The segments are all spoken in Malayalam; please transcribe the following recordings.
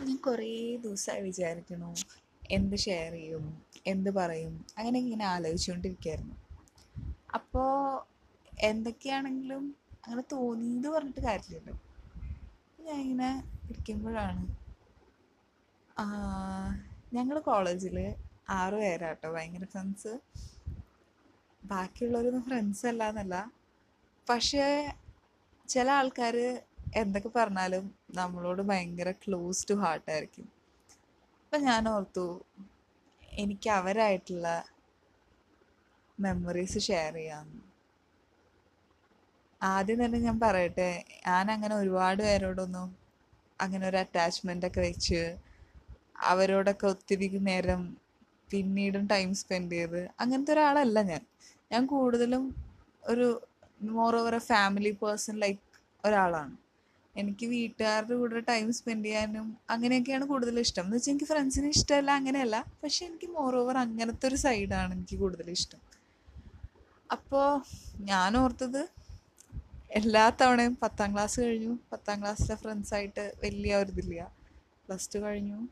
ഞാൻ കുറേ ദിവസമായി വിചാരിക്കണു. എന്ത് ഷെയർ ചെയ്യും? എന്ത് പറയും? അങ്ങനെ ഇങ്ങനെ ആലോചിച്ചുകൊണ്ടിരിക്കുകയായിരുന്നു അപ്പോൾ എന്തൊക്കെയാണെങ്കിലും അങ്ങനെ തോന്നിയത് പറഞ്ഞിട്ട് കാര്യമില്ലല്ലോ. ഞാൻ ഇങ്ങനെ ഇരിക്കുമ്പോഴാണ് ഞങ്ങൾ കോളേജിൽ ആറ് പേരാട്ടോ ഭയങ്കര ഫ്രണ്ട്സ് ബാക്കിയുള്ളവരൊന്നും ഫ്രണ്ട്സ് അല്ല എന്നല്ല പക്ഷേ ചില ആൾക്കാർ എന്തൊക്കെ പറഞ്ഞാലും നമ്മളോട് ഭയങ്കര ക്ലോസ് ടു ഹാർട്ടായിരിക്കും അപ്പം ഞാൻ ഓർത്തു എനിക്ക് അവരായിട്ടുള്ള മെമ്മറീസ് ഷെയർ ചെയ്യാമെന്ന് ആദ്യം തന്നെ ഞാൻ പറയട്ടെ ഞാൻ അങ്ങനെ ഒരുപാട് പേരോടൊന്നും അങ്ങനെ ഒരു അറ്റാച്ച്മെന്റ് ഒക്കെ വെച്ച് അവരോടൊക്കെ ഒത്തിരി നേരം പിന്നീടും ടൈം സ്പെൻഡ് ചെയ്ത് അങ്ങനത്തെ ഒരാളല്ല ഞാൻ. ഞാൻ കൂടുതലും ഒരു more over a family person like ഒരാളാണ്. എനിക്ക് വീട്ടുകാരുടെ കൂടെ ടൈം സ്പെൻഡ് ചെയ്യാനും അങ്ങനെയൊക്കെയാണ് കൂടുതൽ ഇഷ്ടം. എന്ന് വെച്ചാൽ എനിക്ക് ഫ്രണ്ട്സിനെ ഇഷ്ടമല്ല അങ്ങനെയല്ല. പക്ഷെ എനിക്ക് മോർ ഓവർ അങ്ങനത്തെ ഒരു സൈഡാണ് എനിക്ക് കൂടുതൽ ഇഷ്ടം. അപ്പോൾ ഞാൻ ഓർത്തത് എല്ലാ തവണയും പത്താം ക്ലാസ് കഴിഞ്ഞു. പത്താം ക്ലാസ്സിലെ ഫ്രണ്ട്സായിട്ട് വലിയ ഒരു ഇതില്ല. പ്ലസ് ടു കഴിഞ്ഞു.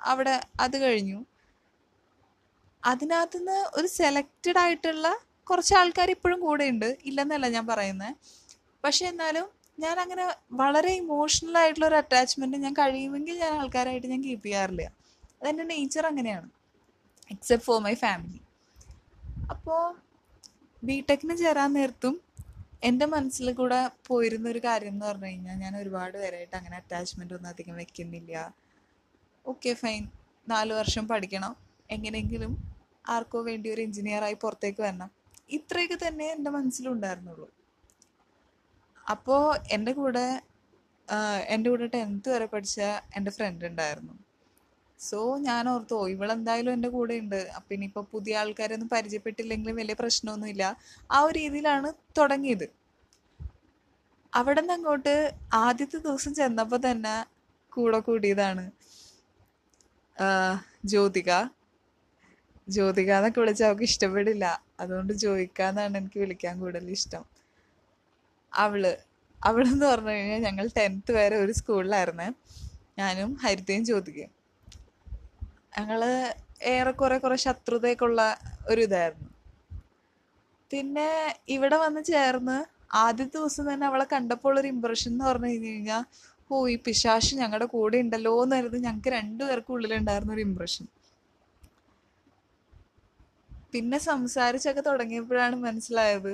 അവിടെ അത് കഴിഞ്ഞു. അതിനകത്തുനിന്ന് ഒരു സെലക്റ്റഡ് ആയിട്ടുള്ള കുറച്ച് ആൾക്കാർ ഇപ്പോഴും കൂടെ ഉണ്ട് ഇല്ലെന്നല്ല ഞാൻ പറയുന്നത് പക്ഷെ എന്നാലും ഞാൻ അങ്ങനെ വളരെ ഇമോഷണൽ ആയിട്ടുള്ള ഒരു അറ്റാച്ച്മെന്റ് ഞാൻ കഴിയുമെങ്കിൽ ഞാൻ ആൾക്കാരായിട്ട് ഞാൻ കീപ്പ് ചെയ്യാറില്ല. അതെന്റെ നേച്ചർ അങ്ങനെയാണ്. എക്സെപ്റ്റ് ഫോർ മൈ ഫാമിലി അപ്പോൾ ബിടെക്കിന് ചേരാൻ നേരത്തും എന്റെ മനസ്സിൽ കൂടെ പോയിരുന്ന ഒരു കാര്യം എന്ന് പറഞ്ഞു കഴിഞ്ഞാൽ ഞാൻ ഒരുപാട് പേരായിട്ട് അങ്ങനെ അറ്റാച്ച്മെന്റ് ഒന്നും അധികം വെക്കുന്നില്ല. ഓക്കെ ഫൈൻ നാല് വർഷം പഠിക്കണം. എങ്ങനെയെങ്കിലും ആർക്കോ വേണ്ടി ഒരു എഞ്ചിനീയറായി പുറത്തേക്ക് വരണം. ഇത്രയൊക്കെ തന്നെ എന്റെ മനസ്സിലുണ്ടായിരുന്നുള്ളൂ. അപ്പോൾ എന്റെ കൂടെ എന്റെ കൂടെ ടെൻത്ത് വരെ പഠിച്ച എന്റെ ഫ്രണ്ട് ഉണ്ടായിരുന്നു. സോ ഞാൻ ഓർത്തു "ഓ, ഇവളെന്തായാലും എന്റെ കൂടെ ഉണ്ട് അപ്പം ഇനിയിപ്പോൾ പുതിയ ആൾക്കാരൊന്നും പരിചയപ്പെട്ടില്ലെങ്കിലും വലിയ പ്രശ്നമൊന്നുമില്ല. ആ ഒരു രീതിയിലാണ് തുടങ്ങിയത്. അവിടെ നിന്ന് അങ്ങോട്ട് ആദ്യത്തെ ദിവസം ചെന്നപ്പോൾ തന്നെ കൂടെ കൂടിയതാണ് ജ്യോതിക ജ്യോതിക. എന്നൊക്കെ വിളിച്ചാൽ അവൾക്ക് ഇഷ്ടപ്പെടില്ല. അതുകൊണ്ട് ജോയിക്കാന്നാണ് എനിക്ക് വിളിക്കാൻ കൂടുതൽ ഇഷ്ടം അവൾ. അവളെന്ന് പറഞ്ഞു കഴിഞ്ഞാൽ ഞങ്ങൾ ടെൻത്ത് വരെ ഒരു സ്കൂളിലായിരുന്നേ ഞാനും ഹരിതയും ചോദിക്കും ഞങ്ങൾ ഏറെക്കുറെ കുറെ ശത്രുതയൊക്കെ ഉള്ള ഒരു ഇതായിരുന്നു. പിന്നെ ഇവിടെ വന്ന് ചേർന്ന് ആദ്യത്തെ ദിവസം തന്നെ അവളെ കണ്ടപ്പോൾ ഒരു ഇമ്പ്രഷൻ എന്ന് പറഞ്ഞു കഴിഞ്ഞു കഴിഞ്ഞാൽ ഓ ഈ പിശാശ് ഞങ്ങളുടെ കൂടെ ഉണ്ടല്ലോ എന്നായിരുന്നു ഞങ്ങൾക്ക് രണ്ടുപേർക്കും ഉള്ളിലുണ്ടായിരുന്ന ഒരു ഇമ്പ്രഷൻ പിന്നെ സംസാരിച്ചൊക്കെ തുടങ്ങിയപ്പോഴാണ് മനസ്സിലായത്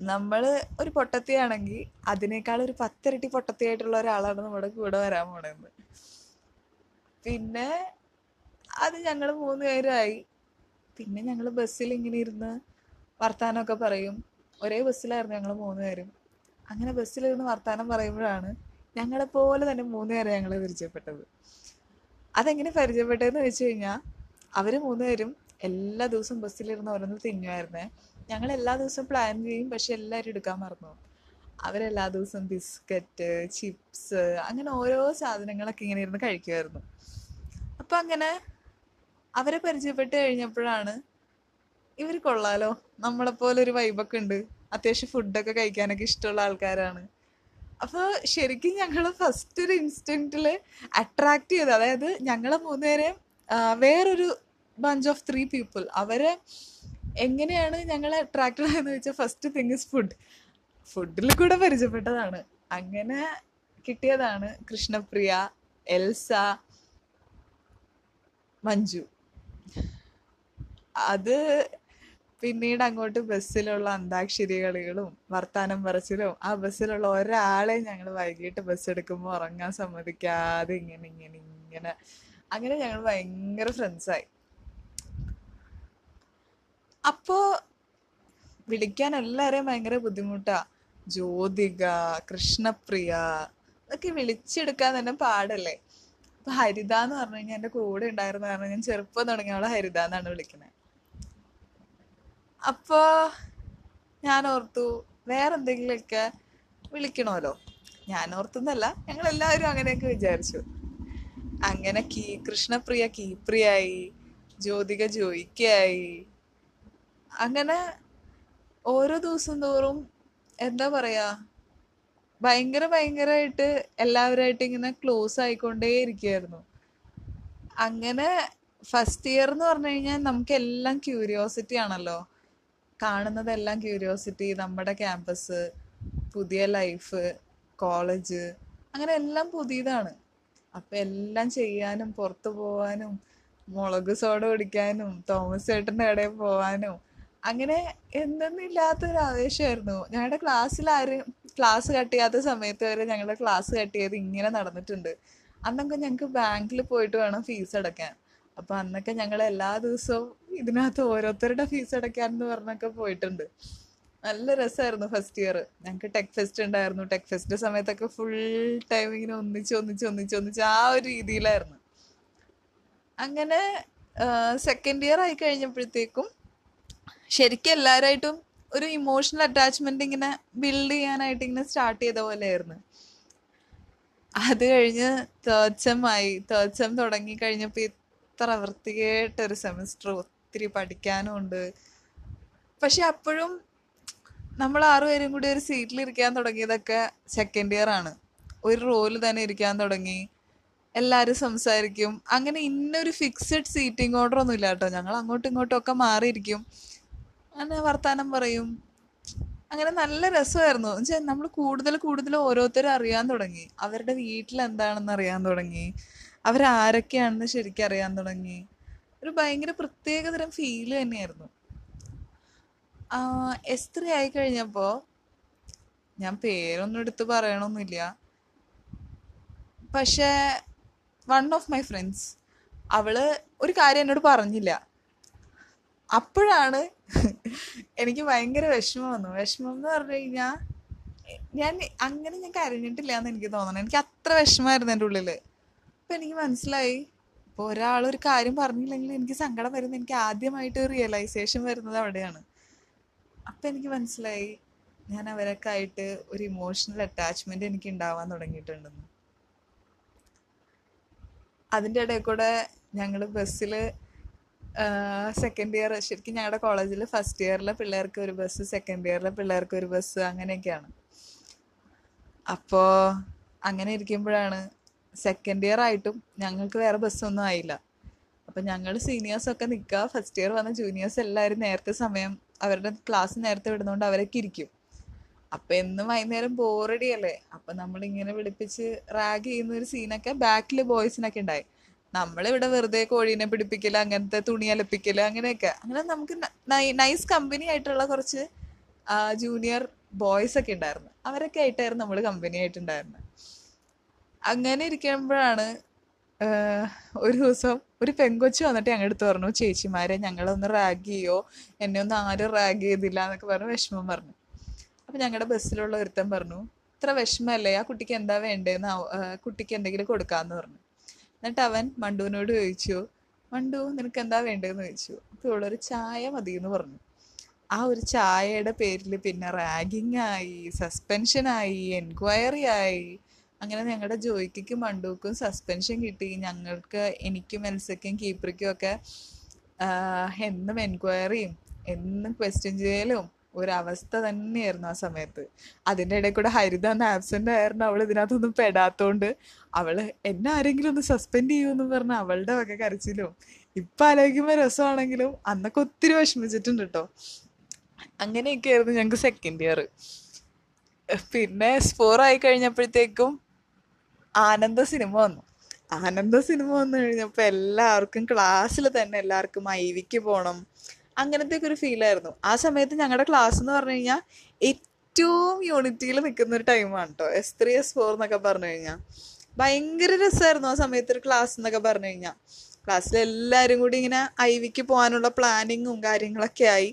നമ്മൾ ഒരു പൊട്ടത്തിയാണെങ്കിൽ അതിനേക്കാൾ ഒരു പത്തിരട്ടി പൊട്ടത്തിയായിട്ടുള്ള ഒരാളാണ് നമ്മുടെ കൂടെ വരാൻ പോണെന്ന്. പിന്നെ അത് ഞങ്ങൾ മൂന്ന് പേരായി. പിന്നെ ഞങ്ങൾ ബസ്സിൽ ഇങ്ങനെ ഇരുന്ന് വർത്താനമൊക്കെ പറയും. ഒരേ ബസ്സിലായിരുന്നു ഞങ്ങൾ മൂന്ന് പേരും. അങ്ങനെ ബസ്സിലിരുന്ന് വർത്താനം പറയുമ്പോഴാണ് ഞങ്ങളെ പോലെ തന്നെ മൂന്ന് പേരെ ഞങ്ങൾ പരിചയപ്പെട്ടത്. അതെങ്ങനെ പരിചയപ്പെട്ടതെന്ന് വെച്ച് കഴിഞ്ഞാൽ അവർ മൂന്ന് പേരും എല്ലാ ദിവസവും ബസ്സിലിരുന്ന് ഓരോന്ന് തിന്നുമായിരുന്നേ. ഞങ്ങൾ എല്ലാ ദിവസവും പ്ലാൻ ചെയ്യും പക്ഷെ എല്ലാവരും എടുക്കാൻ മറന്നു. അവരെല്ലാ ദിവസവും ബിസ്ക്കറ്റ് ചിപ്സ് അങ്ങനെ ഓരോ സാധനങ്ങളൊക്കെ ഇങ്ങനെ ഇരുന്ന് കഴിക്കുമായിരുന്നു അപ്പം അങ്ങനെ അവരെ പരിചയപ്പെട്ട് കഴിഞ്ഞപ്പോഴാണ് ഇവർ കൊള്ളാലോ നമ്മളെപ്പോലെ ഒരു വൈബൊക്കെ ഉണ്ട്. അത്യാവശ്യം ഫുഡൊക്കെ കഴിക്കാനൊക്കെ ഇഷ്ടമുള്ള ആൾക്കാരാണ്. അപ്പോൾ ശരിക്കും ഞങ്ങൾ ഫസ്റ്റ് ഒരു ഇൻസ്റ്റന്റിൽ അട്രാക്ട് ചെയ്ത് അതായത് ഞങ്ങളെ മൂന്നുപേരെയും വേറൊരു ബഞ്ച് ഓഫ് ത്രീ പീപ്പിൾ അവരെ എങ്ങനെയാണ് ഞങ്ങളെ അട്രാക്റ്റഡ് ആയെന്ന് വെച്ചാൽ ഫസ്റ്റ് തിങ് ഇസ് ഫുഡ് ഫുഡിൽ കൂടെ പരിചയപ്പെട്ടതാണ്. അങ്ങനെ കിട്ടിയതാണ് കൃഷ്ണപ്രിയ എൽസ മഞ്ജു. അത് പിന്നീട് അങ്ങോട്ട് ബസ്സിലുള്ള അന്താക്ഷരി കളികളും വർത്താനം പറച്ചിലും ആ ബസ്സിലുള്ള ഒരാളെ ഞങ്ങൾ വൈകിട്ട് ബസ് എടുക്കുമ്പോൾ ഉറങ്ങാൻ സമ്മതിക്കാതെ ഇങ്ങനെ ഇങ്ങനെ ഇങ്ങനെ. അങ്ങനെ ഞങ്ങൾ ഭയങ്കര ഫ്രണ്ട്സായി അപ്പോ വിളിക്കാൻ എല്ലാവരെയും ഭയങ്കര ബുദ്ധിമുട്ടാ. ജ്യോതിക കൃഷ്ണപ്രിയ ഇതൊക്കെ വിളിച്ചെടുക്കാൻ തന്നെ പാടല്ലേ. അപ്പൊ ഹരിത എന്ന് പറഞ്ഞു കഴിഞ്ഞാൽ എന്റെ കൂടെ ഉണ്ടായിരുന്ന കാരണം ഞാൻ ചെറുപ്പം തുടങ്ങിയ അവളെ ഹരിത എന്നാണ് വിളിക്കുന്നത് അപ്പോ ഞാൻ ഓർത്തു വേറെ എന്തെങ്കിലുമൊക്കെ വിളിക്കണമല്ലോ. ഞാൻ ഓർത്തുന്നല്ല ഞങ്ങൾ എല്ലാവരും അങ്ങനെയൊക്കെ വിചാരിച്ചു. അങ്ങനെ കീ കൃഷ്ണപ്രിയ കീപ്രിയായി ജ്യോതിക ജോയിക്കായി അങ്ങനെ ഓരോ ദിവസം തോറും എന്താ പറയാ ഭയങ്കര ഭയങ്കരമായിട്ട് എല്ലാവരുമായിട്ട് ഇങ്ങനെ ക്ലോസ് ആയിക്കൊണ്ടേ ഇരിക്കുകയായിരുന്നു അങ്ങനെ ഫസ്റ്റ് ഇയർ എന്ന് പറഞ്ഞു കഴിഞ്ഞാൽ നമുക്ക് എല്ലാം ക്യൂരിയോസിറ്റി ആണല്ലോ. കാണുന്നതെല്ലാം ക്യൂരിയോസിറ്റി നമ്മുടെ ക്യാമ്പസ് പുതിയ ലൈഫ് കോളേജ് അങ്ങനെ എല്ലാം പുതിയതാണ്. അപ്പം എല്ലാം ചെയ്യാനും പുറത്തു പോകാനും മുളക് സോഡ കുടിക്കാനും തോമസ് ചേട്ടന്റെ കടയിൽ പോവാനും അങ്ങനെ എന്തെന്നില്ലാത്തൊരു ആവേശമായിരുന്നു ഞങ്ങളുടെ ക്ലാസ്സിൽ ആരും ക്ലാസ് കട്ട് ചെയ്യാത്ത സമയത്ത് വരെ ഞങ്ങളുടെ ക്ലാസ് കട്ട് ചെയ്ത് ഇങ്ങനെ നടന്നിട്ടുണ്ട്. അന്നൊക്കെ ഞങ്ങൾക്ക് ബാങ്കിൽ പോയിട്ട് വേണം ഫീസ് അടയ്ക്കാൻ. അപ്പം അന്നൊക്കെ ഞങ്ങൾ എല്ലാ ദിവസവും ഇതിനകത്ത് ഓരോരുത്തരുടെ ഫീസ് അടയ്ക്കാനെന്ന് പറഞ്ഞൊക്കെ പോയിട്ടുണ്ട്. നല്ല രസമായിരുന്നു ഫസ്റ്റ് ഇയർ. ഞങ്ങൾക്ക് ടെക് ഫെസ്റ്റ് ഉണ്ടായിരുന്നു. ടെക് ഫെസ്റ്റ് സമയത്തൊക്കെ ഫുൾ ടൈം ഇങ്ങനെ ഒന്നിച്ച് ഒന്നിച്ച് ഒന്നിച്ച് ഒന്നിച്ച് ആ ഒരു രീതിയിലായിരുന്നു. അങ്ങനെ സെക്കൻഡ് ഇയർ ആയി കഴിഞ്ഞപ്പോഴത്തേക്കും ശരിക്കും എല്ലാവരായിട്ടും ഒരു ഇമോഷണൽ അറ്റാച്ച്മെന്റ് ഇങ്ങനെ ബിൽഡ് ചെയ്യാനായിട്ട് ഇങ്ങനെ സ്റ്റാർട്ട് ചെയ്ത പോലെയായിരുന്നു. അത് കഴിഞ്ഞ് തേർഡ് സെം ആയി. തേർഡ് സെം തുടങ്ങി കഴിഞ്ഞപ്പോൾ ഇത്ര വൃത്തികേട്ടൊരു സെമിസ്റ്റർ ഒത്തിരി പഠിക്കാനും ഉണ്ട്. പക്ഷെ അപ്പോഴും നമ്മൾ ആറുപേരും കൂടി ഒരു സീറ്റിൽ ഇരിക്കാൻ തുടങ്ങിയതൊക്കെ സെക്കൻഡ് ഇയർ ആണ്. ഒരു റോൽ തന്നെ ഇരിക്കാൻ തുടങ്ങി. എല്ലാവരും സംസാരിക്കും. അങ്ങനെ ഇന്നൊരു ഫിക്സഡ് സീറ്റിംഗ് ഓർഡർ ഒന്നും ഇല്ല കേട്ടോ ഞങ്ങൾ അങ്ങോട്ടും ഇങ്ങോട്ടും ഒക്കെ മാറിയിരിക്കും. അങ്ങനെ വർത്താനം പറയും. അങ്ങനെ നല്ല രസമായിരുന്നു. എന്നുവെച്ചാൽ നമ്മൾ കൂടുതൽ കൂടുതൽ ഓരോരുത്തരും അറിയാൻ തുടങ്ങി. അവരുടെ വീട്ടിൽ എന്താണെന്ന് അറിയാൻ തുടങ്ങി. അവരാരൊക്കെയാണെന്ന് ശരിക്കും അറിയാൻ തുടങ്ങി. ഒരു ഭയങ്കര പ്രത്യേകതരം ഫീൽ തന്നെയായിരുന്നു. എസ് ത്രീ ആയി കഴിഞ്ഞപ്പോൾ ഞാൻ പേരൊന്നും എടുത്ത് പറയണമൊന്നുമില്ല പക്ഷേ വൺ ഓഫ് മൈ ഫ്രണ്ട്സ് അവൾ ഒരു കാര്യം എന്നോട് പറഞ്ഞില്ല. അപ്പോഴാണ് എനിക്ക് ഭയങ്കര വിഷമം വന്നു. വിഷമം എന്ന് പറഞ്ഞു കഴിഞ്ഞാൽ ഞാൻ അങ്ങനെ ഞാൻ കരഞ്ഞിട്ടില്ല എന്ന് എനിക്ക് തോന്നണം. എനിക്ക് അത്ര വിഷമമായിരുന്നു എന്റെ ഉള്ളിൽ അപ്പം എനിക്ക് മനസ്സിലായി ഇപ്പോൾ ഒരാൾ ഒരു കാര്യം പറഞ്ഞില്ലെങ്കിൽ എനിക്ക് സങ്കടം വരുന്നത് എനിക്ക് ആദ്യമായിട്ട് റിയലൈസേഷൻ വരുന്നത് അവിടെയാണ്. അപ്പം എനിക്ക് മനസ്സിലായി ഞാൻ അവരൊക്കെ ആയിട്ട് ഒരു ഇമോഷണൽ അറ്റാച്ച്മെന്റ് എനിക്ക് ഉണ്ടാവാൻ തുടങ്ങിയിട്ടുണ്ടെന്ന്. അതിന്റെ ഇടയിൽ കൂടെ ഞങ്ങൾ ബസ്സിൽ സെക്കൻഡ് ഇയർ ശരിക്കും ഞങ്ങളുടെ കോളേജിൽ ഫസ്റ്റ് ഇയറിലെ പിള്ളേർക്ക് ഒരു ബസ് സെക്കൻഡ് ഇയറിലെ പിള്ളേർക്ക് ഒരു ബസ് അങ്ങനെയൊക്കെയാണ്. അപ്പോൾ അങ്ങനെ ഇരിക്കുമ്പോഴാണ് സെക്കൻഡ് ഇയർ ആയിട്ടും ഞങ്ങൾക്ക് വേറെ ബസ്സൊന്നും ആയില്ല. അപ്പം ഞങ്ങൾ സീനിയേഴ്സൊക്കെ നിൽക്കുക ഫസ്റ്റ് ഇയർ വന്ന ജൂനിയേഴ്സ് എല്ലാവരും നേരത്തെ സമയം അവരുടെ ക്ലാസ് നേരത്തെ വിടുന്നതുകൊണ്ട് അവരൊക്കെ ഇരിക്കും. അപ്പം എന്നും വൈകുന്നേരം ബോറടിയല്ലേ അപ്പം നമ്മളിങ്ങനെ വിളിപ്പിച്ച് റാഗ് ചെയ്യുന്ന ഒരു സീനൊക്കെ ബാക്കിൽ ബോയ്സിനൊക്കെ ഉണ്ടായി നമ്മളിവിടെ വെറുതെ കോഴീനെ പിടിപ്പിക്കൽ അങ്ങനത്തെ തുണി അലപ്പിക്കൽ അങ്ങനെയൊക്കെ. അങ്ങനെ നമുക്ക് നൈസ് കമ്പനി ആയിട്ടുള്ള കുറച്ച് ജൂനിയർ ബോയ്സ് ഒക്കെ ഉണ്ടായിരുന്നു. അവരൊക്കെ ആയിട്ടായിരുന്നു നമ്മൾ കമ്പനി ആയിട്ടുണ്ടായിരുന്നത് അങ്ങനെ ഇരിക്കുമ്പോഴാണ് ഒരു ദിവസം ഒരു പെങ്കൊച്ച് വന്നിട്ട് ഞങ്ങളുടെ അടുത്ത് പറഞ്ഞു ചേച്ചിമാരെ ഞങ്ങളൊന്ന് റാഗ് ചെയ്യോ? എന്നെ ഒന്ന് ആരും റാഗ് ചെയ്തില്ല എന്നൊക്കെ പറഞ്ഞു വിഷമം പറഞ്ഞു. അപ്പം ഞങ്ങളുടെ ബസ്സിലുള്ള ഒരുത്തൻ പറഞ്ഞു ഇത്ര വിഷമല്ലേ? ആ കുട്ടിക്ക് എന്താ വേണ്ടതെന്ന് കുട്ടിക്ക് എന്തെങ്കിലും കൊടുക്കാമെന്ന് പറഞ്ഞു. എന്നിട്ട് അവൻ മണ്ടുവിനോട് ചോദിച്ചു മണ്ടു നിനക്ക് എന്താ വേണ്ടതെന്ന് ചോദിച്ചു. അപ്പോൾ ഇവളൊരു ചായ മതി എന്ന് പറഞ്ഞു. ആ ഒരു ചായയുടെ പേരിൽ പിന്നെ റാഗിങ് ആയി സസ്പെൻഷൻ ആയി എൻക്വയറി ആയി. അങ്ങനെ ഞങ്ങളുടെ ജോയിക്കും മണ്ടുക്കും സസ്പെൻഷൻ കിട്ടി. ഞങ്ങൾക്ക് എനിക്കും എൽസയ്ക്കും കീപ്പറിക്കും ഒക്കെ എന്നും എൻക്വയറിയും എന്നും ക്വസ്റ്റ്യൻ ചെയ്യലും ഒരവസ്ഥ തന്നെയായിരുന്നു ആ സമയത്ത്. അതിന്റെ ഇടയിൽ കൂടെ ഹരിത എന്ന ആബ്സെന്റ് ആയിരുന്നു. അവൾ ഇതിനകത്തൊന്നും പെടാത്തോണ്ട് അവൾ എന്നെ ആരെങ്കിലും ഒന്ന് സസ്പെൻഡ് ചെയ്യുമെന്ന് പറഞ്ഞ അവളുടെ വക കരച്ചിലും ഇപ്പം ആലോചിക്കുമ്പോൾ രസമാണെങ്കിലും അന്നൊക്കെ ഒത്തിരി വിഷമിച്ചിട്ടുണ്ട് കേട്ടോ അങ്ങനെയൊക്കെ ആയിരുന്നു ഞങ്ങൾക്ക് സെക്കൻഡ് ഇയർ പിന്നെ സ്പോർ ആയി കഴിഞ്ഞപ്പോഴത്തേക്കും ആനന്ദ സിനിമ വന്നു. ആനന്ദ സിനിമ വന്നു കഴിഞ്ഞപ്പോൾ എല്ലാവർക്കും ക്ലാസ്സിൽ തന്നെ എല്ലാവർക്കും ഐവിക്ക് വിക്ക് പോകണം അങ്ങനത്തെ ഒരു ഫീലായിരുന്നു ആ സമയത്ത് ഞങ്ങളുടെ ക്ലാസ് എന്ന് പറഞ്ഞു കഴിഞ്ഞാൽ ഏറ്റവും യൂണിറ്റിയിൽ നിൽക്കുന്ന ഒരു ടൈമാണ് കേട്ടോ എസ് ത്രീ എസ് ഫോർ എന്നൊക്കെ പറഞ്ഞു കഴിഞ്ഞാൽ ഭയങ്കര രസമായിരുന്നു ആ സമയത്ത് ഒരു ക്ലാസ് എന്നൊക്കെ പറഞ്ഞു കഴിഞ്ഞാൽ ക്ലാസ്സിൽ എല്ലാവരും കൂടി ഇങ്ങനെ ഐ വിക്ക് പോകാനുള്ള പ്ലാനിങ്ങും കാര്യങ്ങളൊക്കെ ആയി.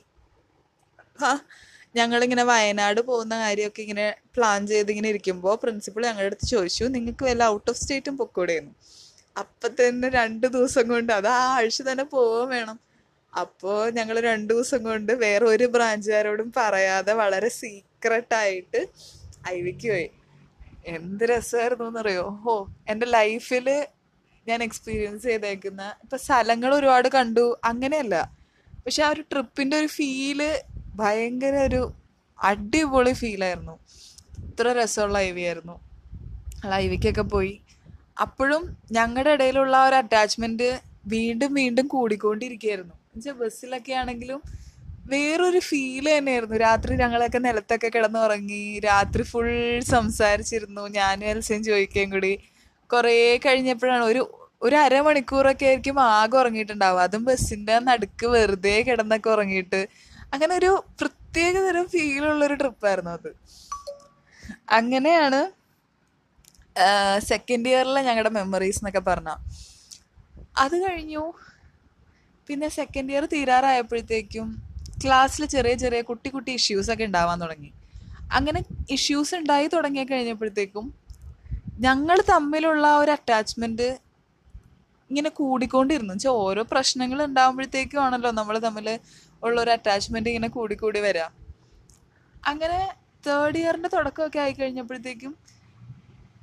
ഞങ്ങളിങ്ങനെ വയനാട് പോകുന്ന കാര്യമൊക്കെ ഇങ്ങനെ പ്ലാൻ ചെയ്തിങ്ങനെ ഇരിക്കുമ്പോൾ പ്രിൻസിപ്പൾ ഞങ്ങളുടെ അടുത്ത് ചോദിച്ചു നിങ്ങൾക്ക് വല്ല ഔട്ട് ഓഫ് സ്റ്റേറ്റും പൊക്കൂടെയെന്ന് അപ്പം തന്നെ രണ്ട് ദിവസം കൊണ്ട് അത് ആ ആഴ്ച തന്നെ പോവുകയും വേണം. അപ്പോൾ ഞങ്ങൾ രണ്ട് ദിവസം കൊണ്ട് വേറെ ഒരു ബ്രാഞ്ചുകാരോടും പറയാതെ വളരെ സീക്രട്ടായിട്ട് ഐ വിക്ക് പോയി. എന്ത് രസമായിരുന്നു എന്നറിയോ ഓ എന്റെ ലൈഫിൽ ഞാൻ എക്സ്പീരിയൻസ് ചെയ്തേക്കുന്ന ഇപ്പം സ്ഥലങ്ങൾ ഒരുപാട് കണ്ടു അങ്ങനെയല്ല. പക്ഷെ ആ ഒരു ട്രിപ്പിന്റെ ഒരു ഫീൽ ഭയങ്കര ഒരു അടിപൊളി ഫീലായിരുന്നു ഇത്ര രസമുള്ള ഐ ആയിരുന്നു. ലൈവിക്കൊക്കെ പോയി. അപ്പോഴും ഞങ്ങളുടെ ഇടയിലുള്ള ഒരു അറ്റാച്ച്മെന്റ് വീണ്ടും വീണ്ടും കൂടിക്കൊണ്ടിരിക്കുകയായിരുന്നു. എന്നുവെച്ചാൽ ബസ്സിലൊക്കെ ആണെങ്കിലും വേറൊരു ഫീൽ തന്നെയായിരുന്നു. രാത്രി ഞങ്ങളൊക്കെ നിലത്തൊക്കെ കിടന്നുറങ്ങി രാത്രി ഫുൾ സംസാരിച്ചിരുന്നു. ഞാനും എൽസയും ചോദിക്കുകയും കൂടി. കുറേ കഴിഞ്ഞപ്പോഴാണ് ഒരു ഒരു അരമണിക്കൂറൊക്കെ ആയിരിക്കും ആകെ ഉറങ്ങിയിട്ടുണ്ടാവുക. അതും ബസ്സിന്റെ നടുക്ക് വെറുതെ കിടന്നൊക്കെ ഉറങ്ങിയിട്ട്. അങ്ങനെ ഒരു പ്രത്യേക തരം ഫീലുള്ളൊരു ട്രിപ്പായിരുന്നു അത്. അങ്ങനെയാണ് സെക്കൻഡ് ഇയറിലെ ഞങ്ങളുടെ മെമ്മറീസ് എന്നൊക്കെ പറഞ്ഞ. അത് കഴിഞ്ഞു. പിന്നെ സെക്കൻഡ് ഇയർ തീരാറായപ്പോഴത്തേക്കും ക്ലാസ്സിൽ ചെറിയ ചെറിയ കുട്ടി കുട്ടി ഇഷ്യൂസ് ഒക്കെ ഉണ്ടാവാൻ തുടങ്ങി. അങ്ങനെ ഇഷ്യൂസ് ഉണ്ടായി തുടങ്ങി കഴിഞ്ഞപ്പോഴത്തേക്കും ഞങ്ങൾ തമ്മിലുള്ള ഒരു അറ്റാച്ച്മെന്റ് ഇങ്ങനെ കൂടിക്കൊണ്ടിരുന്നു. വെച്ചാൽ ഓരോ പ്രശ്നങ്ങൾ ഉണ്ടാകുമ്പോഴത്തേക്കും ആണല്ലോ നമ്മൾ തമ്മിൽ ഉള്ള ഒരു അറ്റാച്ച്മെന്റ് ഇങ്ങനെ കൂടിക്കൂടി വരാം. അങ്ങനെ തേർഡ് ഇയറിന്റെ തുടക്കമൊക്കെ ആയി കഴിഞ്ഞപ്പോഴത്തേക്കും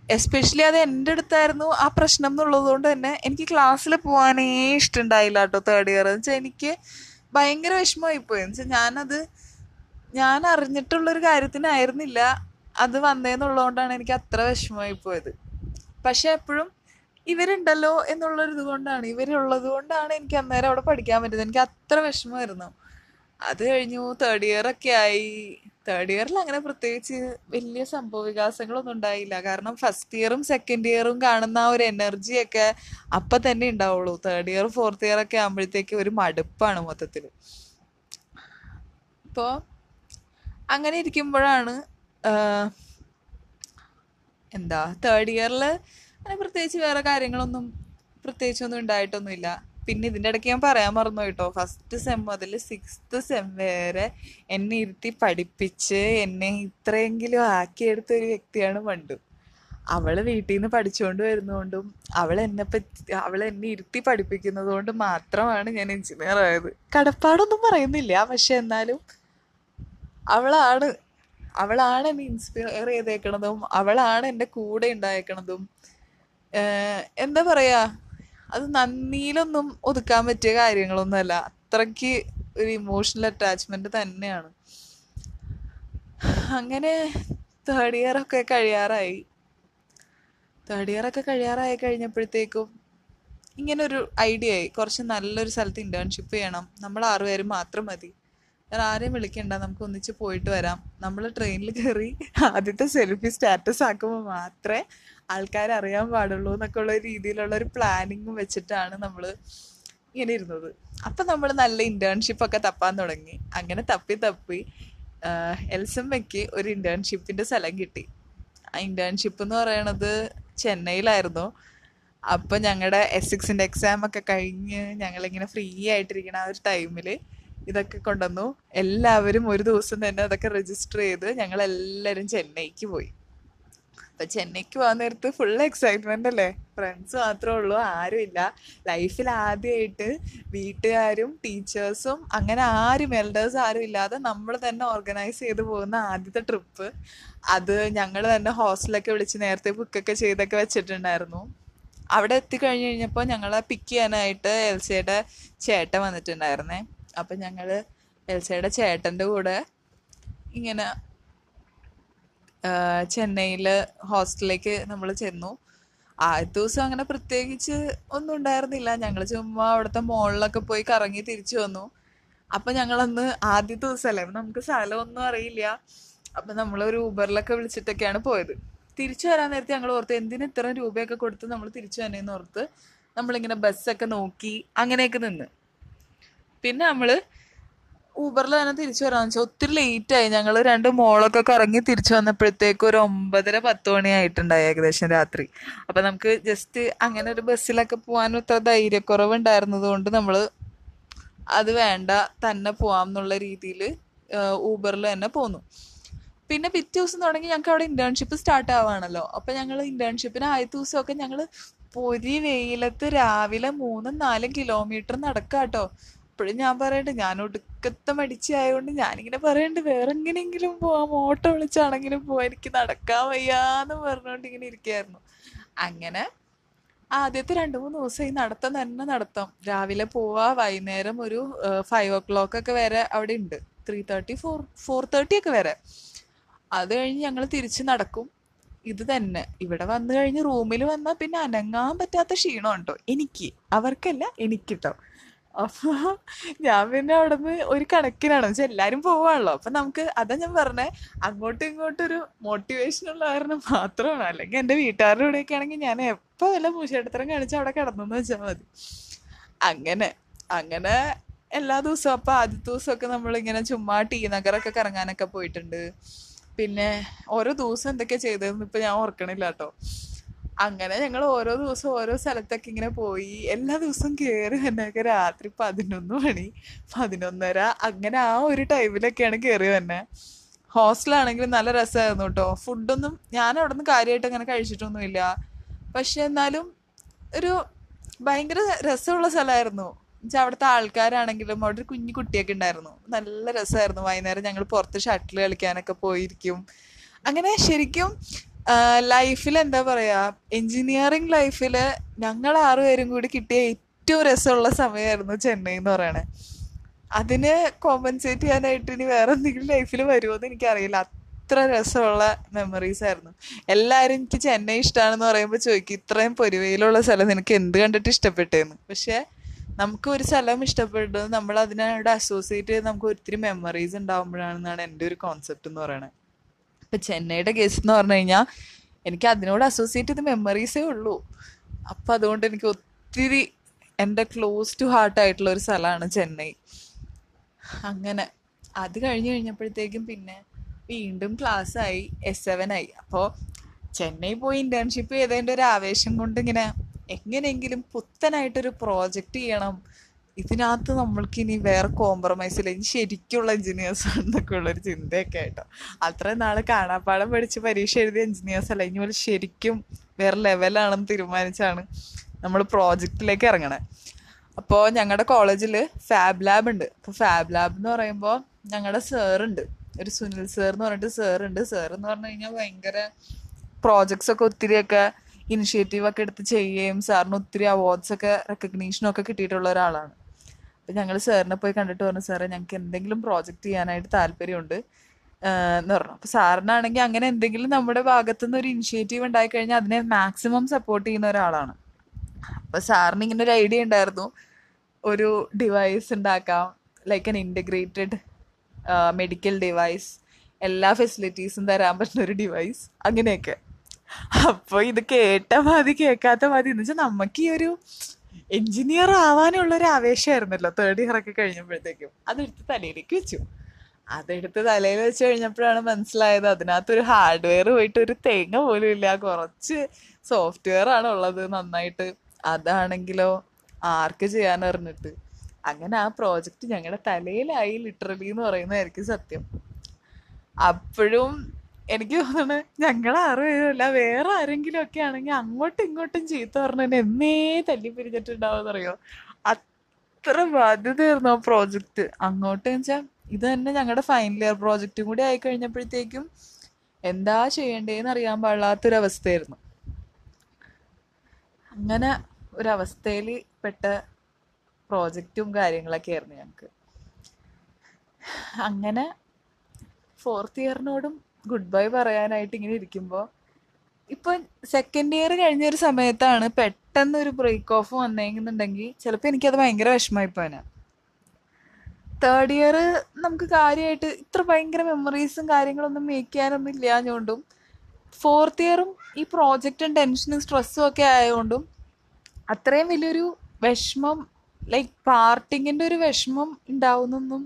എസ്പെഷ്യലി അത് എന്റെ അടുത്തായിരുന്നു ആ പ്രശ്നം എന്നുള്ളത് കൊണ്ട് തന്നെ എനിക്ക് ക്ലാസ്സിൽ പോകാനേ ഇഷ്ടമുണ്ടായില്ല കേട്ടോ തേർഡ് ഇയർ എന്ന് വെച്ചാൽ എനിക്ക് ഭയങ്കര വിഷമമായിപ്പോയി. എന്ന് വെച്ചാൽ ഞാനത് ഞാൻ അറിഞ്ഞിട്ടുള്ളൊരു കാര്യത്തിനായിരുന്നില്ല അത് വന്നേന്നുള്ളതുകൊണ്ടാണ് എനിക്ക് അത്ര വിഷമമായി പോയത് പക്ഷെ എപ്പോഴും ഇവരുണ്ടല്ലോ എന്നുള്ളൊരു ഇതുകൊണ്ടാണ് ഇവരുള്ളത് കൊണ്ടാണ് എനിക്ക് അന്നേരം അവിടെ പഠിക്കാൻ പറ്റുന്നത് എനിക്ക് അത്ര വിഷമമായിരുന്നു. അത് കഴിഞ്ഞു തേർഡ് ഇയർ ഒക്കെ ആയി. തേർഡ് ഇയറിൽ അങ്ങനെ പ്രത്യേകിച്ച് വലിയ സംഭവ വികാസങ്ങളൊന്നും ഉണ്ടായില്ല. കാരണം ഫസ്റ്റ് ഇയറും സെക്കൻഡ് ഇയറും കാണുന്ന ആ ഒരു എനർജി ഒക്കെ അപ്പം തന്നെ ഉണ്ടാവുള്ളൂ. തേർഡ് ഇയർ ഫോർത്ത് ഇയർ ഒക്കെ ആകുമ്പോഴത്തേക്ക് ഒരു മടുപ്പാണ് മൊത്തത്തിൽ ഇപ്പോൾ അങ്ങനെ ഇരിക്കുമ്പോഴാണ് എന്താ തേർഡ് ഇയറിൽ അങ്ങനെ പ്രത്യേകിച്ച് വേറെ കാര്യങ്ങളൊന്നും പ്രത്യേകിച്ചൊന്നും ഉണ്ടായിട്ടൊന്നുമില്ല. പിന്നെ ഇതിന്റെ ഇടയ്ക്ക് ഞാൻ പറയാൻ മറന്നു കേട്ടോ. ഫസ്റ്റ് സെം മുതൽ സിക്സ്ത് സെം വരെ എന്നെ ഇരുത്തി പഠിപ്പിച്ച് എന്നെ ഇത്രയെങ്കിലും ആക്കിയെടുത്ത ഒരു വ്യക്തിയാണ് പണ്ട് അവൾ വീട്ടിൽ നിന്ന് പഠിച്ചുകൊണ്ട് വരുന്നതുകൊണ്ടും അവൾ എന്നെ പറ്റി അവൾ എന്നെ ഇരുത്തി പഠിപ്പിക്കുന്നത് കൊണ്ട് മാത്രമാണ് ഞാൻ എഞ്ചിനീയർ ആയത്. കടപ്പാടൊന്നും പറയുന്നില്ല പക്ഷെ എന്നാലും അവളാണ് അവളാണ് എന്നെ ഇൻസ്പയർ ചെയ്തേക്കണതും അവളാണ് എന്റെ കൂടെ ഉണ്ടായേക്കണതും. എന്താ പറയാ? അത് നന്ദിയിലൊന്നും ഒതുക്കാൻ പറ്റിയ കാര്യങ്ങളൊന്നുമല്ല. അത്രയ്ക്ക് ഒരു ഇമോഷണൽ അറ്റാച്ച്മെന്റ് തന്നെയാണ്. അങ്ങനെ തേർഡ് ഇയർ ഒക്കെ കഴിയാറായി. തേർഡ് ഇയർ ഒക്കെ കഴിയാറായി കഴിഞ്ഞപ്പോഴത്തേക്കും ഒരു ഐഡിയ ആയി. കുറച്ച് നല്ലൊരു സ്ഥലത്ത് ഇന്റേൺഷിപ്പ് ചെയ്യണം. നമ്മൾ ആറുപേരും മാത്രം മതി. വേറെ ആരെയും വിളിക്കണ്ട. നമുക്ക് ഒന്നിച്ച് പോയിട്ട് വരാം. നമ്മൾ ട്രെയിനിൽ കയറി ആദ്യത്തെ സെൽഫി സ്റ്റാറ്റസ് ആക്കുമ്പോൾ മാത്രമേ ആൾക്കാർ അറിയാൻ പാടുള്ളൂ എന്നൊക്കെ ഉള്ള രീതിയിലുള്ള ഒരു പ്ലാനിങ്ങും വെച്ചിട്ടാണ് നമ്മൾ ഇങ്ങനെ ഇരുന്നത്. അപ്പം നമ്മൾ നല്ല ഇന്റേൺഷിപ്പ് ഒക്കെ തപ്പാൻ തുടങ്ങി. അങ്ങനെ തപ്പി തപ്പി എൽസമ്മയ്ക്ക് ഒരു ഇന്റേൺഷിപ്പിന്റെ സ്ഥലം കിട്ടി. ആ ഇന്റേൺഷിപ്പ് എന്ന് പറയണത് ചെന്നൈയിലായിരുന്നു. അപ്പൊ ഞങ്ങളുടെ എസ് സിക്സിന്റെ എക്സാം ഒക്കെ കഴിഞ്ഞ് ഞങ്ങളിങ്ങനെ ഫ്രീ ആയിട്ടിരിക്കുന്ന ആ ഒരു ടൈമിൽ ഇതൊക്കെ കൊണ്ടുവന്നു. എല്ലാവരും ഒരു ദിവസം തന്നെ അതൊക്കെ രജിസ്റ്റർ ചെയ്ത് ഞങ്ങൾ എല്ലാവരും ചെന്നൈക്ക് പോയി. അപ്പൊ ചെന്നൈക്ക് പോകാൻ നേരത്ത് ഫുൾ എക്സൈറ്റ്മെന്റ് അല്ലേ? ഫ്രണ്ട്സ് മാത്രമേ ഉള്ളൂ ആരും ഇല്ല. ലൈഫിൽ ആദ്യമായിട്ട് വീട്ടുകാരും ടീച്ചേഴ്സും അങ്ങനെ ആരും എൽഡേഴ്സ് ആരും ഇല്ലാതെ നമ്മൾ തന്നെ ഓർഗനൈസ് ചെയ്ത് പോകുന്ന ആദ്യത്തെ ട്രിപ്പ് അത് ഞങ്ങൾ തന്നെ ഹോസ്റ്റലൊക്കെ വിളിച്ച് നേരത്തെ ബുക്കൊക്കെ ചെയ്തൊക്കെ വെച്ചിട്ടുണ്ടായിരുന്നു. അവിടെ എത്തിക്കഴിഞ്ഞ് കഴിഞ്ഞപ്പോൾ ഞങ്ങളെ പിക്ക് ചെയ്യാനായിട്ട് എൽസയുടെ ചേട്ടൻ വന്നിട്ടുണ്ടായിരുന്നേ. അപ്പം ഞങ്ങൾ എൽസയുടെ ചേട്ടന്റെ കൂടെ ഇങ്ങനെ ചെന്നൈയിൽ ഹോസ്റ്റലിലേക്ക് നമ്മൾ ചെന്നു. ആദ്യത്തെ ദിവസം അങ്ങനെ പ്രത്യേകിച്ച് ഒന്നും ഉണ്ടായിരുന്നില്ല. ഞങ്ങൾ ചുമ്മാ അവിടുത്തെ മോളിലൊക്കെ പോയി കറങ്ങി തിരിച്ചു വന്നു. അപ്പൊ ഞങ്ങളന്ന് ആദ്യത്തെ ദിവസമല്ലേ അപ്പൊ നമുക്ക് സ്ഥലമൊന്നും അറിയില്ല. അപ്പൊ നമ്മൾ ഒരു ഊബറിലൊക്കെ വിളിച്ചിട്ടൊക്കെയാണ് പോയത്. തിരിച്ചു വരാൻ നേരത്തെ ഞങ്ങൾ ഓർത്ത് എന്തിന് ഇത്ര രൂപയൊക്കെ കൊടുത്ത് നമ്മൾ തിരിച്ചു വന്നേന്ന് ഓർത്ത്? നമ്മളിങ്ങനെ ബസ്സൊക്കെ നോക്കി അങ്ങനെയൊക്കെ നിന്ന്. പിന്നെ നമ്മൾ ഊബറിൽ തന്നെ തിരിച്ചു വരാന്ന് വെച്ചാൽ ഒത്തിരി ആയി. ഞങ്ങൾ രണ്ട് മോളൊക്കെ കറങ്ങി തിരിച്ചു വന്നപ്പോഴത്തേക്ക് ഒരു ഒമ്പതര പത്ത് മണി ആയിട്ടുണ്ടായി ഏകദേശം രാത്രി. അപ്പൊ നമുക്ക് ജസ്റ്റ് അങ്ങനെ ഒരു ബസ്സിലൊക്കെ പോകാൻ ഇത്ര ധൈര്യക്കുറവ് ഉണ്ടായിരുന്നത് കൊണ്ട് നമ്മൾ അത് വേണ്ട തന്നെ പോവാം എന്നുള്ള രീതിയിൽ ഊബറിൽ തന്നെ പോന്നു. പിന്നെ പിറ്റേ ദിവസം തുടങ്ങി ഞങ്ങൾക്ക് അവിടെ ഇന്റേൺഷിപ്പ് സ്റ്റാർട്ട് ആവാണല്ലോ. അപ്പൊ ഞങ്ങൾ ഇന്റേൺഷിപ്പിന് ആദ്യത്തെ ദിവസമൊക്കെ ഞങ്ങൾ പൊരി വെയിലത്ത് രാവിലെ മൂന്നും നാലും കിലോമീറ്റർ നടക്കാട്ടോ. ഇപ്പോഴും ഞാൻ പറയണ്ട് ഞാൻ ഒടുക്കത്തെ മടിച്ചായതുകൊണ്ട് ഞാനിങ്ങനെ പറയണ്ട് വേറെ എങ്ങനെയെങ്കിലും പോവാം ഓട്ടോ വിളിച്ചാണെങ്കിലും പോവാം എനിക്ക് നടക്കാൻ വയ്യാന്ന് പറഞ്ഞുകൊണ്ട് ഇങ്ങനെ ഇരിക്കായിരുന്നു. അങ്ങനെ ആദ്യത്തെ രണ്ട് മൂന്ന് ദിവസം ഈ നടത്തം തന്നെ നടത്തം. രാവിലെ പോവാ വൈകുന്നേരം ഒരു ഫൈവ് ഓ ക്ലോക്ക് ഒക്കെ വരെ അവിടെ ഉണ്ട് three thirty four four thirty ഒക്കെ വരെ. അത് കഴിഞ്ഞ് ഞങ്ങൾ തിരിച്ച് നടക്കും. ഇത് തന്നെ. ഇവിടെ വന്നു കഴിഞ്ഞ് റൂമിൽ വന്നാൽ പിന്നെ അനങ്ങാൻ പറ്റാത്ത ക്ഷീണം ഉണ്ടോ എനിക്ക്. അവർക്കല്ല എനിക്കിട്ടോ. അപ്പൊ ഞാൻ പിന്നെ അവിടെ ഒരു കണക്കിനാണ്. വെച്ചാൽ എല്ലാരും പോവാണല്ലോ. അപ്പൊ നമുക്ക് അതാ ഞാൻ പറഞ്ഞേ അങ്ങോട്ടും ഇങ്ങോട്ടും ഒരു മോട്ടിവേഷൻ ഉള്ള കാരണം മാത്രമാണ്. അല്ലെങ്കിൽ എന്റെ വീട്ടുകാരുടെ കൂടെയൊക്കെ ആണെങ്കിൽ ഞാൻ എപ്പോ വല്ല മൂശേട്ടത്തരം കാണിച്ച് അവിടെ കിടന്നെന്ന് വെച്ചാൽ മതി. അങ്ങനെ അങ്ങനെ എല്ലാ ദിവസവും. അപ്പൊ ആദ്യത്തെ ദിവസമൊക്കെ നമ്മളിങ്ങനെ ചുമ്മാ ടി നഗറൊക്കെ കറങ്ങാനൊക്കെ പോയിട്ടുണ്ട്. പിന്നെ ഓരോ ദിവസം എന്തൊക്കെയാ ചെയ്തതെന്ന് ഇപ്പൊ ഞാൻ ഓർക്കണില്ല കേട്ടോ. അങ്ങനെ ഞങ്ങൾ ഓരോ ദിവസം ഓരോ സ്ഥലത്തൊക്കെ ഇങ്ങനെ പോയി. എല്ലാ ദിവസവും കയറി വന്നൊക്കെ രാത്രി പതിനൊന്ന് മണി പതിനൊന്നര അങ്ങനെ ആ ഒരു ടൈമിലൊക്കെയാണ് കയറി തന്നെ ഹോസ്റ്റലാണെങ്കിലും നല്ല രസമായിരുന്നു കേട്ടോ. ഫുഡൊന്നും ഞാൻ അവിടെ നിന്ന് കാര്യമായിട്ട് അങ്ങനെ കഴിച്ചിട്ടൊന്നുമില്ല. പക്ഷെ എന്നാലും ഒരു ഭയങ്കര രസമുള്ള സ്ഥലമായിരുന്നു. എന്നുവെച്ചാൽ അവിടുത്തെ ആൾക്കാരാണെങ്കിലും അവിടെ ഒരു കുഞ്ഞു കുട്ടിയൊക്കെ ഉണ്ടായിരുന്നു. നല്ല രസമായിരുന്നു. വൈകുന്നേരം ഞങ്ങൾ പുറത്ത് ഷട്ടിൽ കളിക്കാനൊക്കെ പോയിരിക്കും. അങ്ങനെ ശരിക്കും ലൈഫിൽ എന്താ പറയാ എഞ്ചിനീയറിംഗ് ലൈഫിൽ ഞങ്ങൾ ആറുപേരും കൂടി കിട്ടിയ ഏറ്റവും രസമുള്ള സമയമായിരുന്നു ചെന്നൈ എന്ന് പറയണത് അതിന് കോമ്പൻസേറ്റ് ചെയ്യാനായിട്ട് ഇനി വേറെ എന്തെങ്കിലും ലൈഫിൽ വരുമോ എന്ന് എനിക്കറിയില്ല. അത്ര രസമുള്ള മെമ്മറീസ് ആയിരുന്നു. എല്ലാവരും എനിക്ക് ചെന്നൈ ഇഷ്ടമാണെന്ന് പറയുമ്പോൾ ചോദിക്കും ഇത്രയും പൊരുവയിലുള്ള സ്ഥലം നിനക്ക് എന്ത് കണ്ടിട്ട് ഇഷ്ടപ്പെട്ടേന്ന്? പക്ഷെ നമുക്ക് ഒരു സ്ഥലം ഇഷ്ടപ്പെട്ടത് നമ്മൾ അതിനോട് അസോസിയേറ്റ് ചെയ്ത് നമുക്ക് ഒത്തിരി മെമ്മറീസ് ഉണ്ടാകുമ്പോഴാണെന്നാണ് എന്റെ ഒരു കോൺസെപ്റ്റ് എന്ന് പറയുന്നത് ഇപ്പൊ ചെന്നൈയുടെ കേസ് എന്ന് പറഞ്ഞു കഴിഞ്ഞാൽ എനിക്ക് അതിനോട് അസോസിയേറ്റ് ചെയ്ത മെമ്മറീസേ ഉള്ളൂ. അപ്പൊ അതുകൊണ്ട് എനിക്ക് ഒത്തിരി എന്റെ ക്ലോസ് ടു ഹാർട്ട് ആയിട്ടുള്ള ഒരു സ്ഥലമാണ് ചെന്നൈ. അങ്ങനെ അത് കഴിഞ്ഞ് കഴിഞ്ഞപ്പോഴത്തേക്കും പിന്നെ വീണ്ടും ക്ലാസ് ആയി എസ് സെവൻ ആയി. അപ്പോൾ ചെന്നൈ പോയി ഇന്റേൺഷിപ്പ് ചെയ്തതിന്റെ ഒരു ആവേശം കൊണ്ട് ഇങ്ങനെ എങ്ങനെയെങ്കിലും പുത്തനായിട്ടൊരു പ്രോജക്റ്റ് ചെയ്യണം. ഇതിനകത്ത് നമ്മൾക്ക് ഇനി വേറെ കോംപ്രമൈസ് ഇല്ല ഇനി ശരിക്കുള്ള എഞ്ചിനീയേഴ്സ് ആണെന്നൊക്കെ ഉള്ളൊരു ചിന്തയൊക്കെ ആയിട്ടോ. അത്രയും നാൾ കാണാപ്പാടം പഠിച്ച് പരീക്ഷ എഴുതിയ എഞ്ചിനീയേഴ്സ് അല്ല ഇനി പോലെ ശരിക്കും വേറെ ലെവലാണെന്ന് തീരുമാനിച്ചാണ് നമ്മൾ പ്രോജക്റ്റിലേക്ക് ഇറങ്ങണേ. അപ്പോൾ ഞങ്ങളുടെ കോളേജിൽ ഫാബ് ലാബ് ഉണ്ട്. അപ്പോൾ ഫാബ് ലാബ് എന്ന് പറയുമ്പോൾ ഞങ്ങളുടെ സാറുണ്ട് ഒരു സുനിൽ സാർ എന്ന് പറഞ്ഞിട്ട് സാറുണ്ട് സാർ എന്ന് പറഞ്ഞു കഴിഞ്ഞാൽ ഭയങ്കര പ്രോജക്ട്സ് ഒക്കെ ഒത്തിരിയൊക്കെ ഇനിഷ്യേറ്റീവ് ഒക്കെ എടുത്ത് ചെയ്യുകയും സാറിന് ഒത്തിരി അവാർഡ്സ് ഒക്കെ റെക്കഗ്നീഷനും ഒക്കെ കിട്ടിയിട്ടുള്ള ഒരാളാണ്. അപ്പം ഞങ്ങൾ സാറിനെ പോയി കണ്ടിട്ട് പറഞ്ഞു സാറേ ഞങ്ങൾക്ക് എന്തെങ്കിലും പ്രോജക്റ്റ് ചെയ്യാനായിട്ട് താല്പര്യമുണ്ട്. എന്ന് പറഞ്ഞു. അപ്പോൾ സാറിനാണെങ്കിൽ അങ്ങനെ എന്തെങ്കിലും നമ്മുടെ ഭാഗത്തുനിന്ന് ഒരു ഇനിഷ്യേറ്റീവ് ഉണ്ടായി കഴിഞ്ഞാൽ അതിനെ മാക്സിമം സപ്പോർട്ട് ചെയ്യുന്ന ഒരാളാണ്. അപ്പൊ സാറിന് ഇങ്ങനെ ഒരു ഐഡിയ ഉണ്ടായിരുന്നു. ഒരു ഡിവൈസ് ഉണ്ടാക്കാം like an integrated medical device എല്ലാ ഫെസിലിറ്റീസും തരാൻ പറ്റുന്ന ഒരു ഡിവൈസ് അങ്ങനെയൊക്കെ. അപ്പോൾ ഇത് കേട്ട മതി കേൾക്കാത്ത മതി എന്ന് വെച്ചാൽ നമുക്ക് ഈ ഒരു എഞ്ചിനീയർ ആവാനുള്ള ഒരു ആവേശമായിരുന്നല്ലോ. തേർഡ് ഇയർ ഒക്കെ കഴിഞ്ഞപ്പോഴത്തേക്കും. അതെടുത്ത് തലയിലേക്ക് വെച്ചു. അതെടുത്ത് തലയിൽ വെച്ച് കഴിഞ്ഞപ്പോഴാണ് മനസ്സിലായത് അതിനകത്തൊരു ഹാർഡ്വെയർ പോയിട്ട് ഒരു തേങ്ങ പോലും ഇല്ല. കുറച്ച് സോഫ്റ്റ്വെയർ ആണ് ഉള്ളത് നന്നായിട്ട്. അതാണെങ്കിലോ ആർക്ക് ചെയ്യാൻ അറിഞ്ഞിട്ട് അങ്ങനെ ആ പ്രോജക്റ്റ് ഞങ്ങളുടെ തലയിലായി ലിറ്ററലി എന്ന് പറയുന്നതായിരിക്കും സത്യം. അപ്പോഴും എനിക്ക് തോന്നുന്നു ഞങ്ങൾ ആറുപേരല്ല വേറെ ആരെങ്കിലും ഒക്കെ ആണെങ്കിൽ അങ്ങോട്ടും ഇങ്ങോട്ടും ചീത്ത പറഞ്ഞതിന് എന്നേ തല്ലി പിരിഞ്ഞിട്ടുണ്ടാവും അറിയോ അത്ര ബാധ്യതയായിരുന്നു ആ പ്രോജക്റ്റ് അങ്ങോട്ട് വെച്ചാൽ ഇത് തന്നെ ഞങ്ങളുടെ ഫൈനൽ ഇയർ പ്രോജക്റ്റും കൂടി ആയി കഴിഞ്ഞപ്പോഴത്തേക്കും എന്താ ചെയ്യേണ്ടതെന്ന് അറിയാൻ പാടില്ലാത്തൊരവസ്ഥയായിരുന്നു. അങ്ങനെ ഒരവസ്ഥയിൽ പെട്ട പ്രോജക്റ്റും കാര്യങ്ങളൊക്കെ ആയിരുന്നു ഞങ്ങൾക്ക് അങ്ങനെ ഫോർത്ത് ഇയറിനോടും ഗുഡ് ബൈ പറയാനായിട്ട് ഇങ്ങനെ ഇരിക്കുമ്പോൾ ഇപ്പൊ സെക്കൻഡ് ഇയർ കഴിഞ്ഞ ഒരു സമയത്താണ് പെട്ടെന്ന് ഒരു ബ്രേക്ക് ഓഫ് വന്നേക്കുന്നുണ്ടെങ്കിൽ ചിലപ്പോൾ എനിക്കത് ഭയങ്കര വിഷമമായിപ്പോനെ തേർഡ് ഇയർ നമുക്ക് കാര്യമായിട്ട് ഇത്ര ഭയങ്കര മെമ്മറീസും കാര്യങ്ങളൊന്നും മേക്ക് ചെയ്യാനൊന്നും ഇല്ലാഞ്ഞുകൊണ്ടും ഫോർത്ത് ഇയറും ഈ പ്രോജക്റ്റും ടെൻഷനും സ്ട്രെസ്സും ഒക്കെ ആയതുകൊണ്ടും അത്രയും വലിയൊരു വിഷമം ലൈക്ക് പാർട്ടിങ്ങിന്റെ ഒരു വിഷമം ഉണ്ടാവുന്നൊന്നും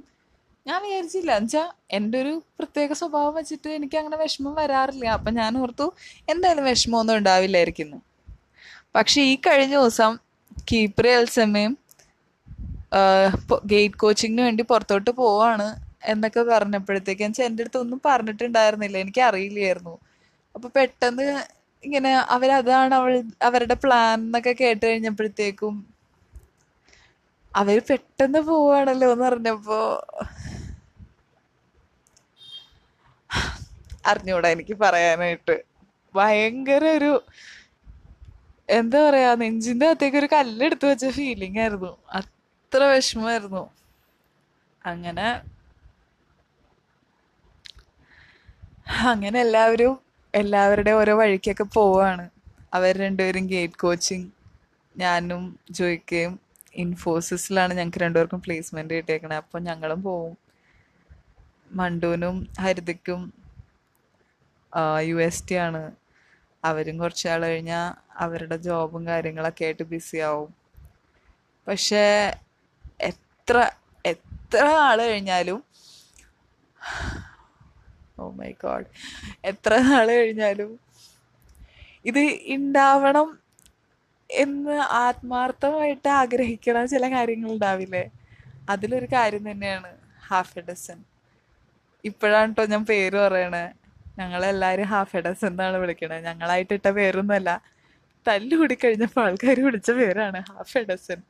ഞാൻ വിചാരിച്ചില്ല. എന്നുവെച്ചാ എന്റെ ഒരു പ്രത്യേക സ്വഭാവം വെച്ചിട്ട് എനിക്ക് അങ്ങനെ വിഷമം വരാറില്ല. അപ്പം ഞാൻ ഓർത്തു എന്തായാലും വിഷമമൊന്നും ഉണ്ടാവില്ലായിരിക്കുന്നു പക്ഷേ ഈ കഴിഞ്ഞ ദിവസം കീപ്പർ എൽസമ്മയും ഗേറ്റ് കോച്ചിങ്ങിന് വേണ്ടി പുറത്തോട്ട് പോവാണ് എന്നൊക്കെ പറഞ്ഞപ്പോഴത്തേക്ക് എന്നുവെച്ചാൽ എന്റെ അടുത്ത് ഒന്നും പറഞ്ഞിട്ടുണ്ടായിരുന്നില്ല. എനിക്ക് അറിയില്ലായിരുന്നു അപ്പോൾ പെട്ടെന്ന് ഇങ്ങനെ അവരതാണ് അവൾ അവരുടെ പ്ലാൻ എന്നൊക്കെ കേട്ട് കഴിഞ്ഞപ്പോഴത്തേക്കും അവർ പെട്ടെന്ന് പോവാണല്ലോ എന്ന് പറഞ്ഞപ്പോ അറിഞ്ഞൂടാ എനിക്ക് പറയാനായിട്ട്. ഭയങ്കര ഒരു എന്താ പറയാ നെഞ്ചിന്റെ അകത്തേക്ക് ഒരു കല്ലെടുത്ത് വെച്ച ഫീലിംഗ് ആയിരുന്നു. അത്ര വിഷമമായിരുന്നു. അങ്ങനെ അങ്ങനെ എല്ലാവരും എല്ലാവരുടെ ഓരോ വഴിക്കൊക്കെ പോവാണ്. അവർ രണ്ടുപേരും ഗേറ്റ് കോച്ചിങ് ഞാനും ജോയിക്കയും ഇൻഫോസിസിലാണ് ഞങ്ങൾക്ക് രണ്ടുപേർക്കും പ്ലേസ്മെന്റ് കിട്ടിയേക്കണേ. അപ്പോൾ ഞങ്ങളും പോവും. മണ്ടുവിനും ഹരിതയ്ക്കും യു എസ് ടി ആണ്. അവരും കുറച്ച് നാൾ കഴിഞ്ഞാൽ അവരുടെ ജോബും കാര്യങ്ങളൊക്കെ ആയിട്ട് ബിസി ആവും. പക്ഷേ എത്ര എത്ര നാൾ കഴിഞ്ഞാലും ഓ മൈ ഗോഡ് എത്ര നാൾ കഴിഞ്ഞാലും ഇത് ഉണ്ടാവണം എന്ന് ആത്മാർത്ഥമായിട്ട് ആഗ്രഹിക്കണ ചില കാര്യങ്ങൾ ഉണ്ടാവില്ലേ അതിലൊരു കാര്യം തന്നെയാണ് ഹാഫ് എ ഡസൻ. ഇപ്പോഴാണ് കേട്ടോ ഞാൻ പേര് പറയണേ. ഞങ്ങളെല്ലാവരും ഹാഫ് എഡസ് എന്നാണ് വിളിക്കണത് ഞങ്ങളായിട്ടിട്ട പേരൊന്നുമല്ല. തല്ലുകൂടി കഴിഞ്ഞപ്പോൾ ആൾക്കാർ വിളിച്ച പേരാണ് half a dozen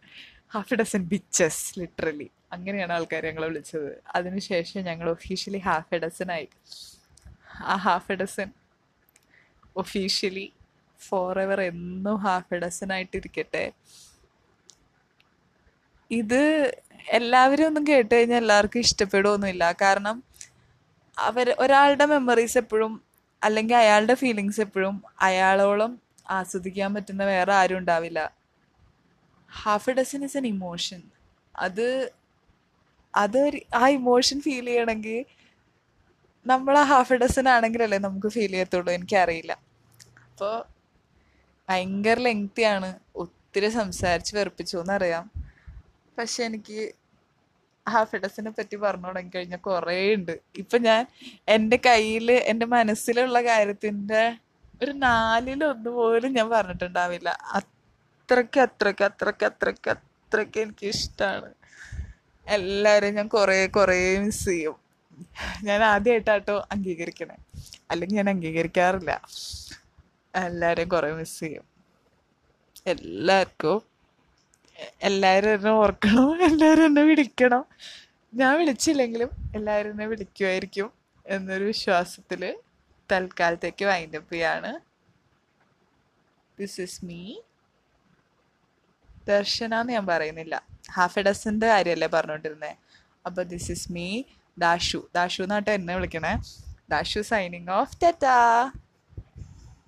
half a dozen dozen bitches literally അങ്ങനെയാണ് ആൾക്കാർ ഞങ്ങളെ വിളിച്ചത്. അതിനുശേഷം ഞങ്ങൾ ഒഫീഷ്യലി ഹാഫ് എ ഡസൻ ആയി. ആ half a dozen officially forever എന്നും ഹാഫ് എ ഡസൻ ആയിട്ടിരിക്കട്ടെ. ഇത് എല്ലാവരും ഒന്നും കേട്ട് കഴിഞ്ഞാൽ എല്ലാവർക്കും ഇഷ്ടപ്പെടുമൊന്നുമില്ല കാരണം അവർ ഒരാളുടെ മെമ്മറീസ് എപ്പോഴും അല്ലെങ്കിൽ അയാളുടെ ഫീലിങ്സ് എപ്പോഴും അയാളോളം ആസ്വദിക്കാൻ പറ്റുന്ന വേറെ ആരും ഉണ്ടാവില്ല. Half a dozen is an emotion അത് അത് ആ ഇമോഷൻ ഫീൽ ചെയ്യണമെങ്കിൽ നമ്മൾ ആ ഹാഫ് എ ഡസൻ ആണെങ്കിലല്ലേ നമുക്ക് ഫീൽ ചെയ്യത്തുള്ളൂ. എനിക്കറിയില്ല. അപ്പോൾ ഭയങ്കര ലെങ്തിയാണ് ഒത്തിരി സംസാരിച്ച് വെറുപ്പിച്ചു എന്നറിയാം. പക്ഷെ എനിക്ക് ഹാഫ് എ പറ്റി പറഞ്ഞു തുടങ്ങി കഴിഞ്ഞാൽ കുറേ ഉണ്ട് ഇപ്പൊ ഞാൻ എന്റെ കയ്യിൽ എന്റെ മനസ്സിലുള്ള കാര്യത്തിന്റെ ഒരു നാലിലൊന്ന് പോലും ഞാൻ പറഞ്ഞിട്ടുണ്ടാവില്ല. അത്രയ്ക്ക് അത്രയ്ക്ക് അത്രയ്ക്ക് അത്രയ്ക്ക് അത്രയ്ക്ക് എനിക്ക് ഇഷ്ടമാണ് എല്ലാവരെയും ഞാൻ കുറേ കുറേ മിസ് ചെയ്യും. ഞാൻ ആദ്യമായിട്ടാട്ടോ അംഗീകരിക്കണേ. അല്ലെങ്കിൽ ഞാൻ അംഗീകരിക്കാറില്ല. എല്ലാവരെയും കുറേ മിസ് ചെയ്യും. എല്ലാവർക്കും എല്ലാവരും എന്നെ ഓർക്കണം. എല്ലാവരും എന്നെ വിളിക്കണം. ഞാൻ വിളിച്ചില്ലെങ്കിലും എല്ലാവരും എന്നെ വിളിക്കുമായിരിക്കും എന്നൊരു വിശ്വാസത്തിൽ തൽക്കാലത്തേക്ക് വൈൻഡപ്പ് ചെയ്യാണ്. ദിസ് ഇസ് മീ ദർശന എന്ന് ഞാൻ പറയുന്നില്ല. ഹാഫ് എ ഡസന്റെ കാര്യമല്ലേ പറഞ്ഞുകൊണ്ടിരുന്നത് അപ്പൊ this is me Dashu Dashu എന്നാട്ടോ എന്നെ വിളിക്കണേ. Dashu signing off tata.